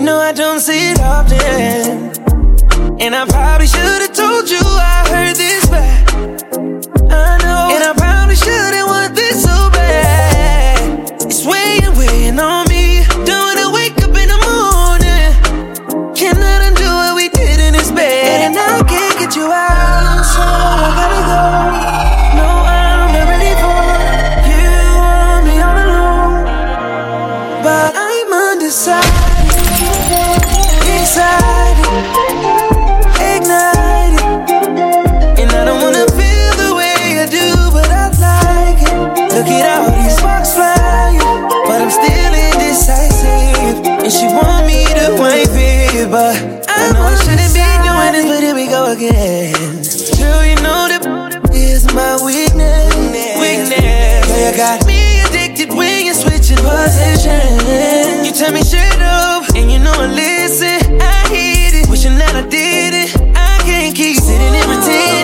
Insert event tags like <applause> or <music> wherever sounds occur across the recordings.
No, I don't see it often. And I probably should have told you again. Girl, you know that is my weakness. Weakness. Yeah, you got me addicted when you're switching positions. You tell me shut up, and you know I listen. I hate it, wishing that I did it. I can't keep sitting and pretending.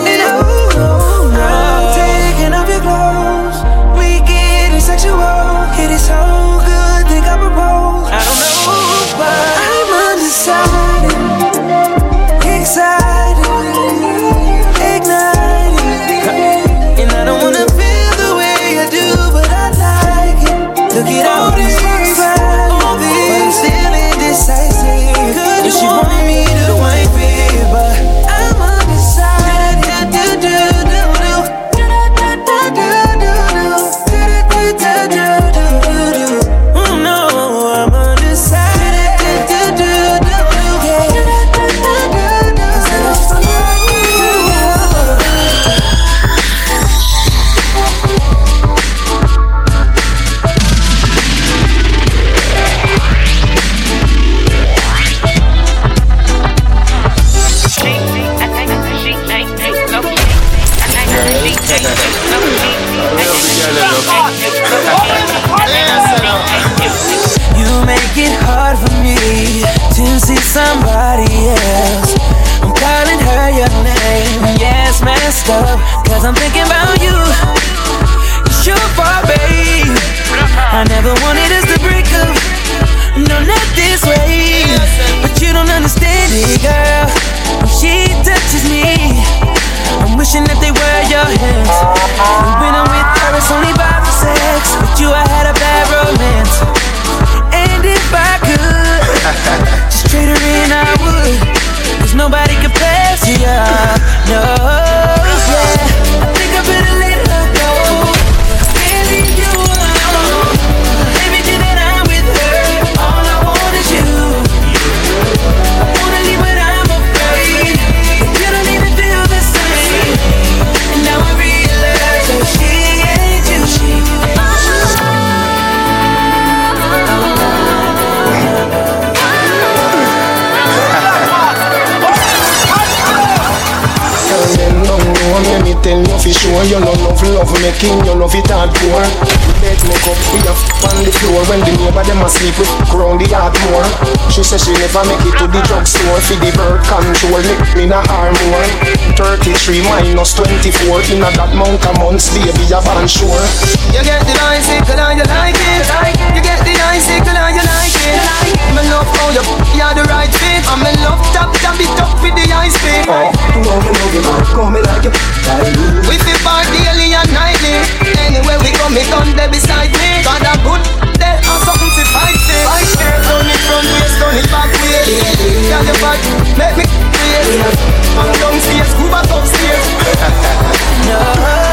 Sure You no love love making, you love it hardcore Bed make up, we have on the floor When the neighbor them asleep, we crown the heart more. She say she never make it to the drugstore For the birth control, make me na more. 33 minus 24 In a that month a months, baby, a born sure. You get the bicycle and you like it. You get the bicycle and you like it. Me love how you you're the right fit. I'm in love tap tap it up with the ice pick. Oh, you know me, know me, man, call me like you We feel part daily and nightly. Anywhere we go, me come there beside me. Got a good there or something to fight it. Fight it. Turn it front waist, turn it back way. Can you fight? Make me crazy. I'm downstairs, scuba upstairs. <laughs> No,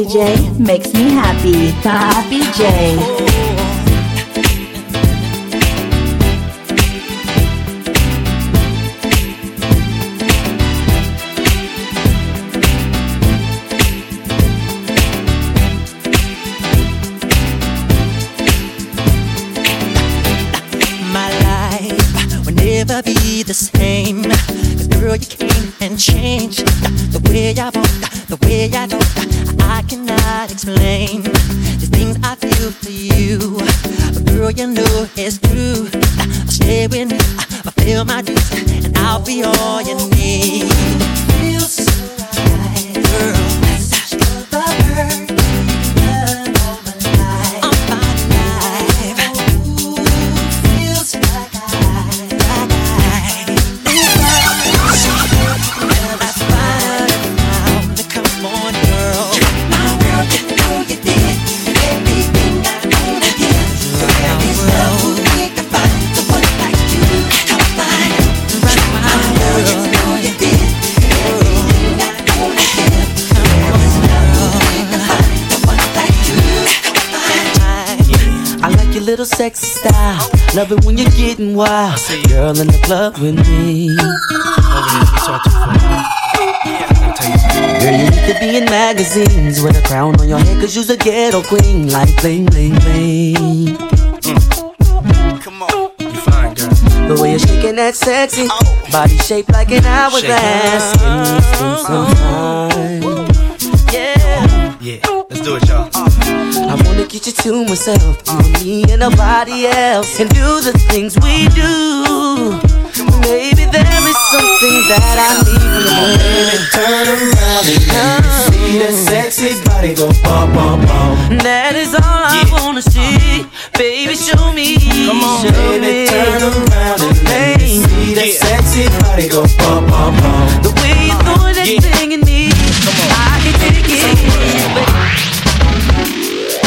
DJ makes me happy. Happy J. my life will never be the same. Cause girl, you came I'll be all you need. Love it when you're getting wild. Girl in the club with me. Girl, you need to be in magazines with a crown on your head, cause you's a ghetto queen, like bling, bling, bling. Come on, you fine, girl. The way you're shaking that sexy body shaped like an hourglass. Can we spend some time? Yeah. Yeah, let's do it, y'all. I wanna get you to myself, you and me and nobody else, and do the things we do. Maybe there is something that I need from you. Turn around and let me uh. see that sexy body go bum bum bum. That is all I wanna see. Baby, show me. Come on, show baby, me. turn around and let me see that sexy body go bum bum bum. The way you throw that thing in me, I can take it.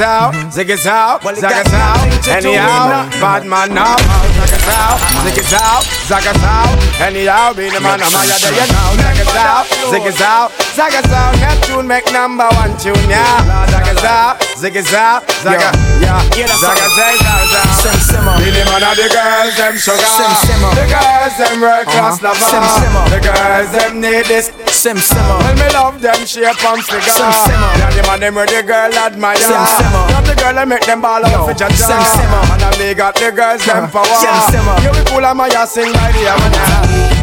Us out, zig us out, zag us out. Anyhow, bad man now. Zag us out, zig us out, zag us out. Anyhow, be the man I'm higher than you now. Zag us out, zig us out, zag us out. Neptune make number one tune, yeah. Zag us out, zig us out, zag us, yeah. Zag us out, zag us Sim simmer. Be the man of the girls, them sugar. Sim simmer. The girls, them world class Uh-huh. lover. Sim simmer. The girls, them need this. Sim simmer. Well, me love them shape and figure. Sim simmer. Yeah, the man them where the girl admire. Sim simmer. Not the girl that make them ball Yo, out for jaja. sim simmer. And I me got the girls them Uh, power. sim simmer. You be cool and my ass sing by the hour.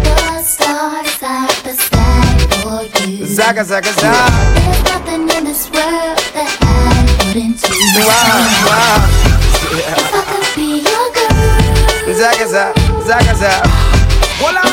The stars at the sky for you. Zaga zaga zaga. There's nothing in this world that I wouldn't do. Wow wow. If I could be your girl, Zaga zaga zaga zaga. Hold on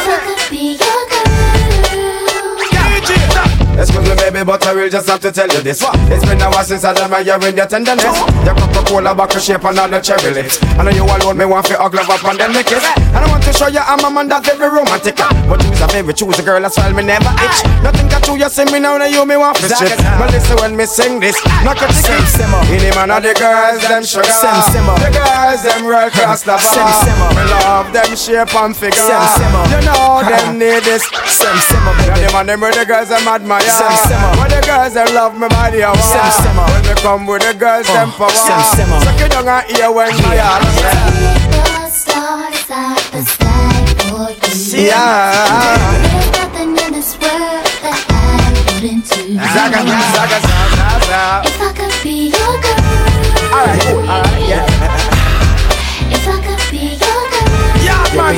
Excuse me, baby, but I will just have to tell you this. It's been a while since I admiring your tenderness. Your Coca-Cola bottle shape and all the cherry lips. I know you alone, me want to hug love up and then make. And I want to show you I'm a man that's very romantic. But choose a favorite, choose a girl, that's why me never itch. Nothing got you, you see me now, now you me want to shit. But listen when me sing this, knock a Sim ticket. simmer. Any man of the girls, them sugar. Sim simmer. The girls, them world class lover. Sim simmer. Me love them shape and figure. Sim simmer. You know them need this. Sim simmer, Yeah, baby. them and them where the girls them admire. Sim simmer. When the girls them love me body, I want. Sim simmer. When me come with the girls them Uh, power. sim simmer. Suck it down and hear when my heart Yeah. There's nothing in this world that I wouldn't do. Zaga, zaga, zaga, zaga. If I could be your girl, Alright, alright, yeah. if I could be your girl. Yeah, man,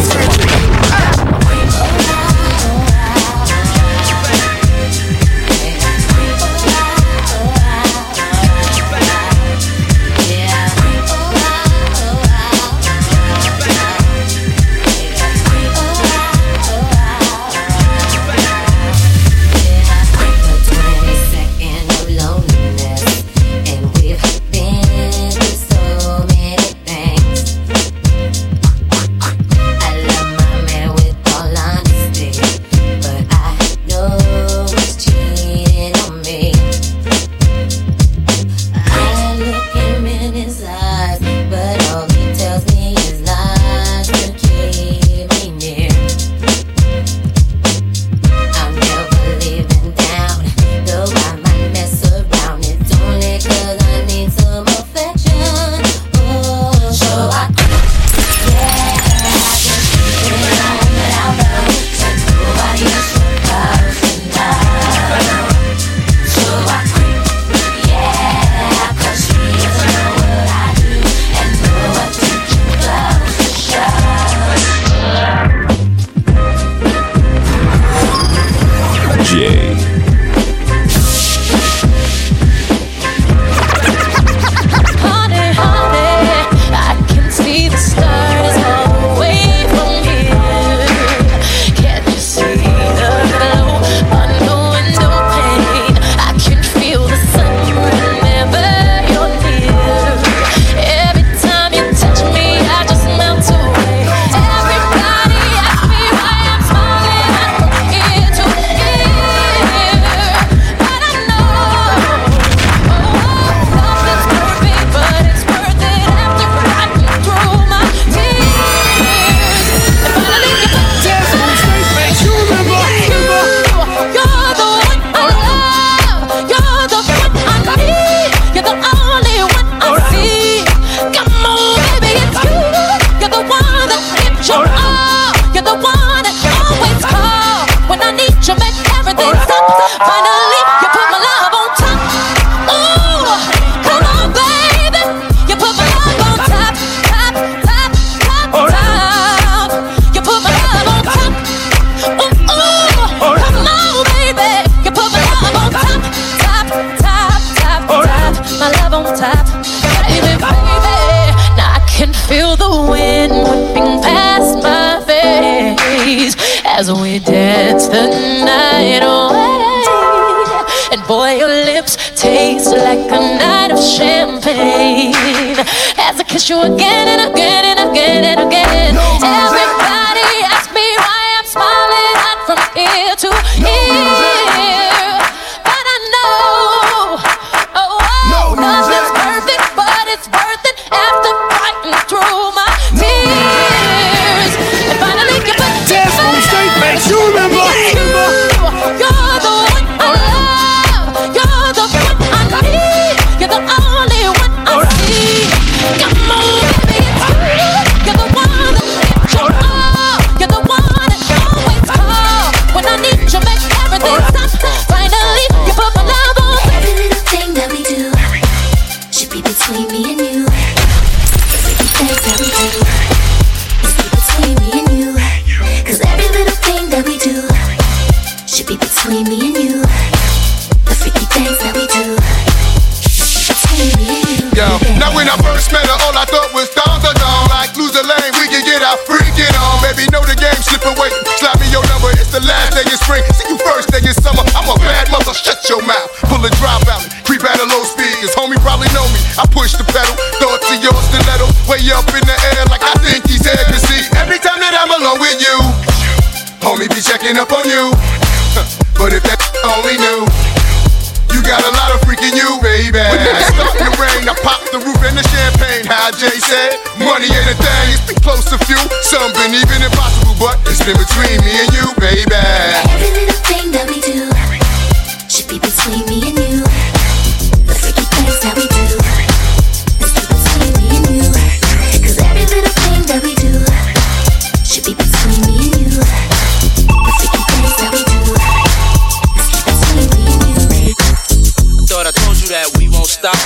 kiss you again and again and again and again. Everybody asks me why I'm smiling hot from ear here to hear. But I know, oh, oh nothing's perfect, but it's worth it Cause know me. I push the pedal, thought to your stiletto. Way up in the air, like I think he's there. Cause see, every time that I'm alone with you, homie be checking up on you. <laughs> But if that <laughs> only knew. You got a lot of freaking you, baby. When it's starting to rain, I pop the roof and the champagne. How Jay said, money ain't a thing. It's been close to few, some been even impossible, but it's been between me and you, baby. Every little thing that we do should be between me and you.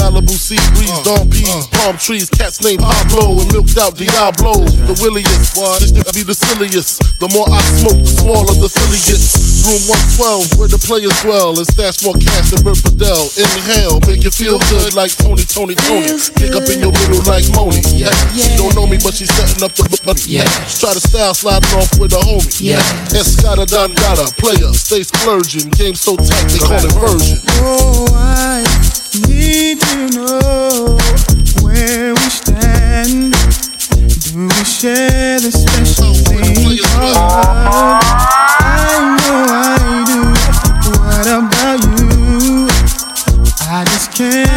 Malibu sea breeze, uh, dawn peas, uh. palm trees, cats named Pablo and milked out Diablo. The williest, this to be the silliest. The more I smoke, the smaller the silly gets. Room 112, where the players dwell, and stash more cash than Bert Fidel. Inhale, make you feel good like Tony, Tony, Tony. Pick up in your middle like Moni. Yeah, yeah. she don't know me, but she's setting up the money. Yeah, try to style sliding off with a homie. Yeah, Escada Dangada, player, stay splurging. Game so tight, they call it version. Oh, I need to know where we stand. Do we share the special thing? I know I do. What about you? I just can't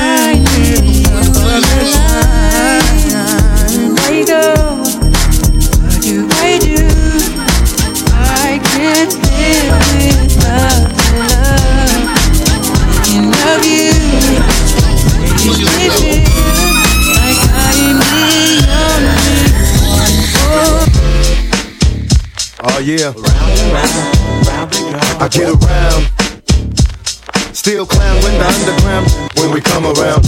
Yeah. I get around. Still clown when the underground when we come around.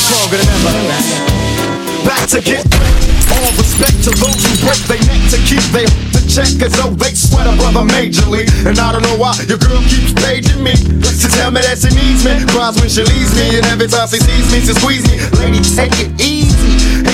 Stronger than ever. Back to get all respect to those who break their neck to keep their to check as though they sweat a brother majorly. And I don't know why your girl keeps paging me to tell me that she needs me. Cries when she leaves me, and every time she sees me, she squeeze me. Lady, take it easy.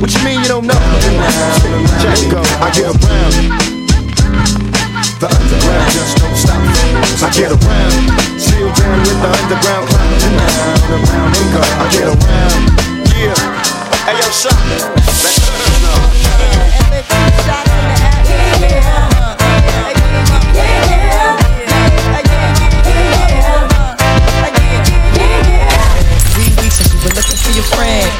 What you mean you don't know? Check go. I get around. The underground just don't stop. I get around. Still down with the underground around and go. I get around. Yeah. Hey yo, shot.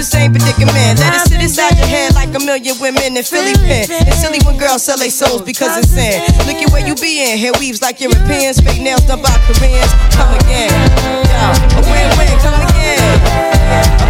the same predicament. Let it sit inside your head like a million women in Philly pen. It's silly when girls sell their souls because it's sin. Look at where you be in. Hair weaves like Europeans. Fake nails done by Koreans. Come again. Yeah. A win win. Come again.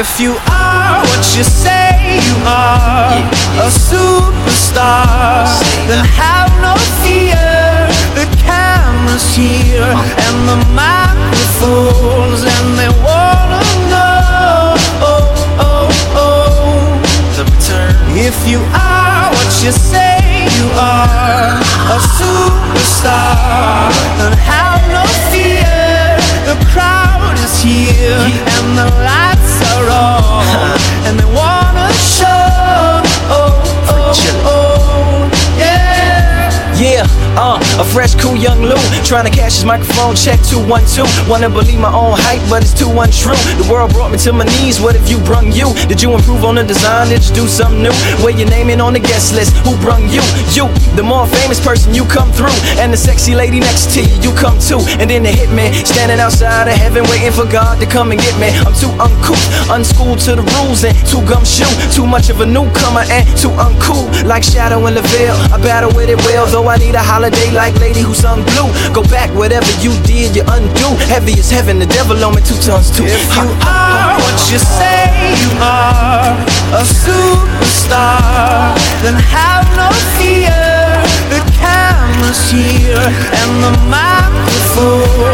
If you are what you say you are, a superstar, then have no fear. The camera's here and the microphones, and they wanna know. Oh, oh, oh. The return. If you are what you say you are, a superstar, then have no fear. The crowd is here and the lights are on, and they wanna a fresh, cool young Lou trying to cash his microphone check 212. Wanna believe my own hype, but it's too untrue. The world brought me to my knees. What if you brung you? Did you improve on the design? Did you do something new? Where your name in on the guest list? Who brung you? You, the more famous person, you come through, and the sexy lady next to you, you come too. And then the hitman standing outside of heaven, waiting for God to come and get me. I'm too uncouth, unschooled to the rules, and too gumshoe. Too much of a newcomer and too uncool, like Shadow in the Veil. I battle with it well, though I need a holiday like Lady who sung blue. Go back, whatever you did, you undo. Heavy as heaven, the devil on me two tons too. If you are what you say you are, a superstar, then have no fear. The camera's here and the microphones,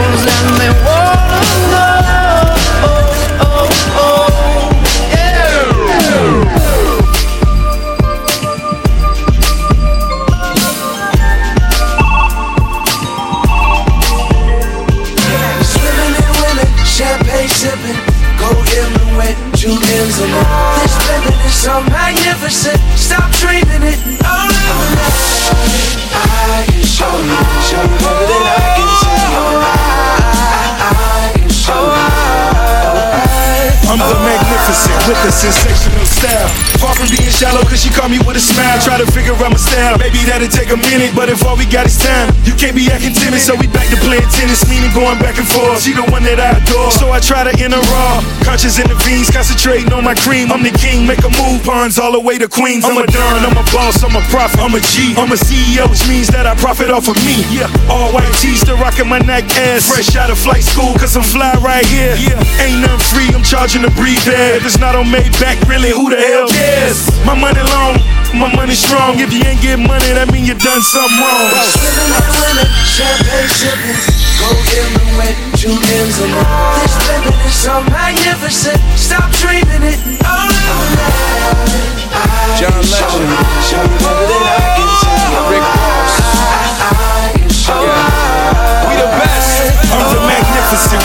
got is time, you can't be acting timid. So we back to playing tennis, meaning going back and forth. She the one that I adore. So I try to enter raw. Conscious in the veins, concentrating on my cream. I'm the king, make a move, pawns all the way to Queens. I'm a don, I'm a boss, I'm a prophet, I'm a G. I'm a CEO, which means that I profit off of me. Yeah, all white tees, still rocking my neck ass. Fresh out of flight school, cause I'm fly right here. Yeah, ain't nothing free, I'm charging to breathe air. it's not on Maybach, really, who the hell cares? My money long, my money strong. If you ain't get money, that mean you done something wrong. Swimming in women, champagne sipping, gold earring wet, two ends of. This living is so magnificent. Stop dreaming it. Oh, John Legend.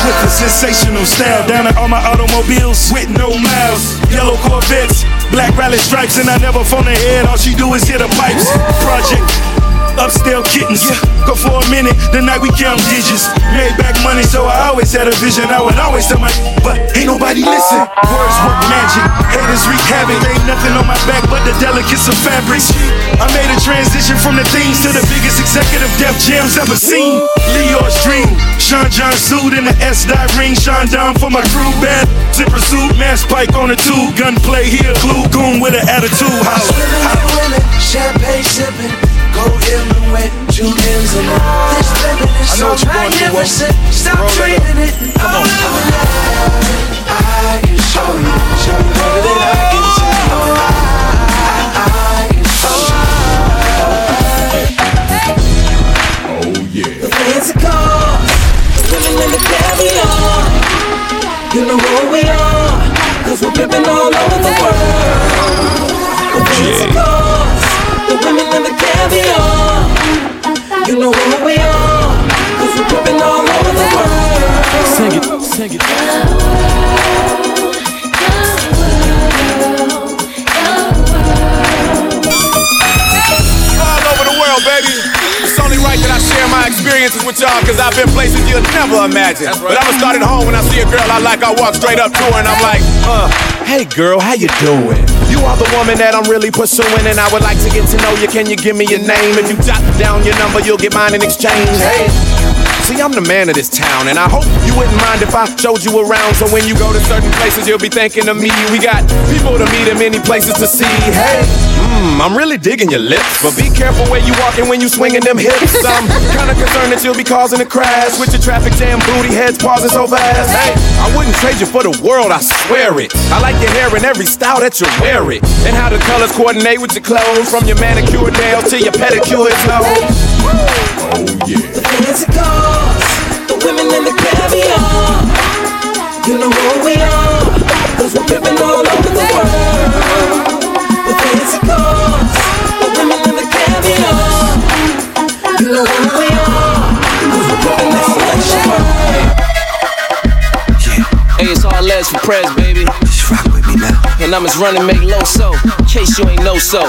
The sensational style. Down at all my automobiles with no miles. Yellow Corvettes, black rally stripes, and I never phone her head. All she do is hit the pipes. Project. Upscale kittens, go for a minute. The night we count digits, made back money, so I always had a vision. I would always tell my, but ain't nobody listen. Words work magic, haters wreak havoc. Ain't nothing on my back but the delicates of fabrics. I made a transition from the themes to the biggest executive Def Jams ever seen. Leo's dream, Sean John suit in the S dot ring. Sean Don for my crew band. Zipper suit, mass pike on the tube. Gunplay here, clue goon with an attitude. Holla, women, champagne sipping, gold earring wet, two ends of it. This living is I so know what going through, Will. magnificent. Stop Roll it dreaming it. Come on. I can show you, show you better than I can tell. I can show The fancy cars, the women and the caviar. You know who we are, cause we're pimping all over the world. The fancy cars, the women and the caviar. You know who we are, cause we're pimping all over the world. Sing it, sing it. all over the world, baby. Only right that I share my experiences with y'all, cause I've been places you'll never imagine. But I'ma start at home when I see a girl I like, I walk straight up to her and I'm like, uh, hey girl, how you doing? You are the woman that I'm really pursuing, and I would like to get to know you. Can you give me your name? If you jot down your number, you'll get mine in exchange. Hey. See, I'm the man of this town, and I hope you wouldn't mind if I showed you around. So when you go to certain places, you'll be thinking of me. We got people to meet and many places to see. Hey, mmm, I'm really digging your lips, but be careful where you walking when you swinging them hips. <laughs> I'm kinda concerned that you'll be causing a crash with your traffic jam booty heads pausing so fast. Hey, I wouldn't trade you for the world, I swear it. I like your hair in every style that you wear it, and how the colors coordinate with your clothes, from your manicure nails to your pedicure toes. The oh, the women and the caviar. You know who we are, cause we're pimping all over the world. The fancy cars, the women and the caviar. You know who we are, cause we're pimping all over the world. Hey, it's all Les for Prez, baby. Just rock with me now. And I'm just running, make low so. In case you ain't know so.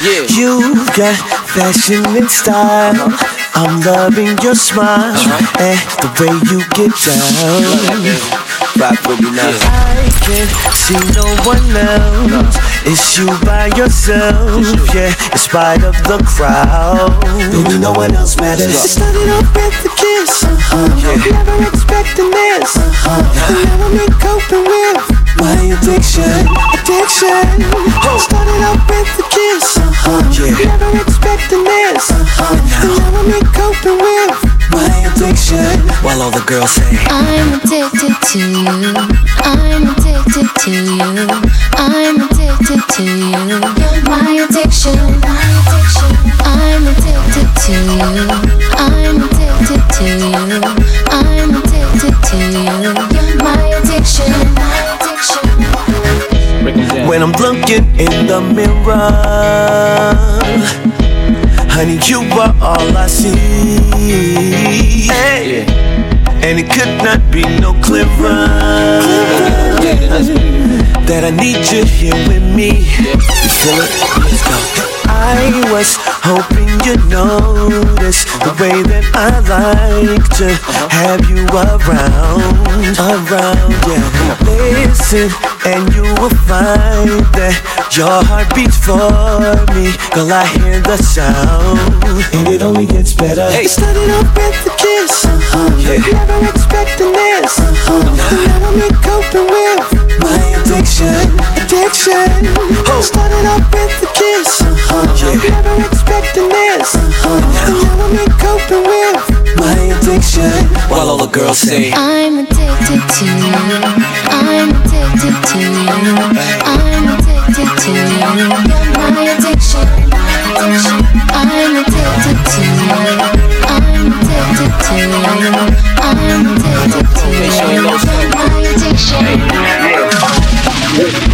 Yeah. You got fashion and style. I'm loving your smile and the way you get down. Rock with me now. I can't see no one else. It's you by yourself, yeah. In spite of the crowd, baby, no one else matters. It started off with the kiss, uh-huh. never expecting this. Uh-huh. I'm in coping with my addiction, addiction. Started off with the kiss, uh-huh. never expecting this. Uh-huh. And now I'm in coping with my addiction. While all the girls say. I'm addicted to you. I'm addicted to you. I'm addicted to you. You're my addiction. My addiction. I'm addicted to you. I'm addicted to you. I'm addicted to you. You're my addiction. When I'm looking in the mirror, honey, you are all I see. Hey. And it could not be no clearer that I need you here with me. You feel it? Let's go. I was hoping you'd notice the way that I like to have you around, around, yeah. Listen, and you will find that your heart beats for me. Girl, I hear the sound, and it only gets better. Hey. Started off with a kiss, uh-huh. yeah. never expecting this. Uh-huh. Now I'm in coping with my addiction, addiction. Oh. Started up with the kiss. Uh-huh. Yeah. Never expecting this. Uh-huh. Now I'm coping with my addiction. While all the girls say, I'm addicted to you. I'm addicted to you. I'm addicted to you. You're my addiction. addiction. I'm addicted to you. I'm addicted to you. I'm addicted to you. You're my addiction. Yeah.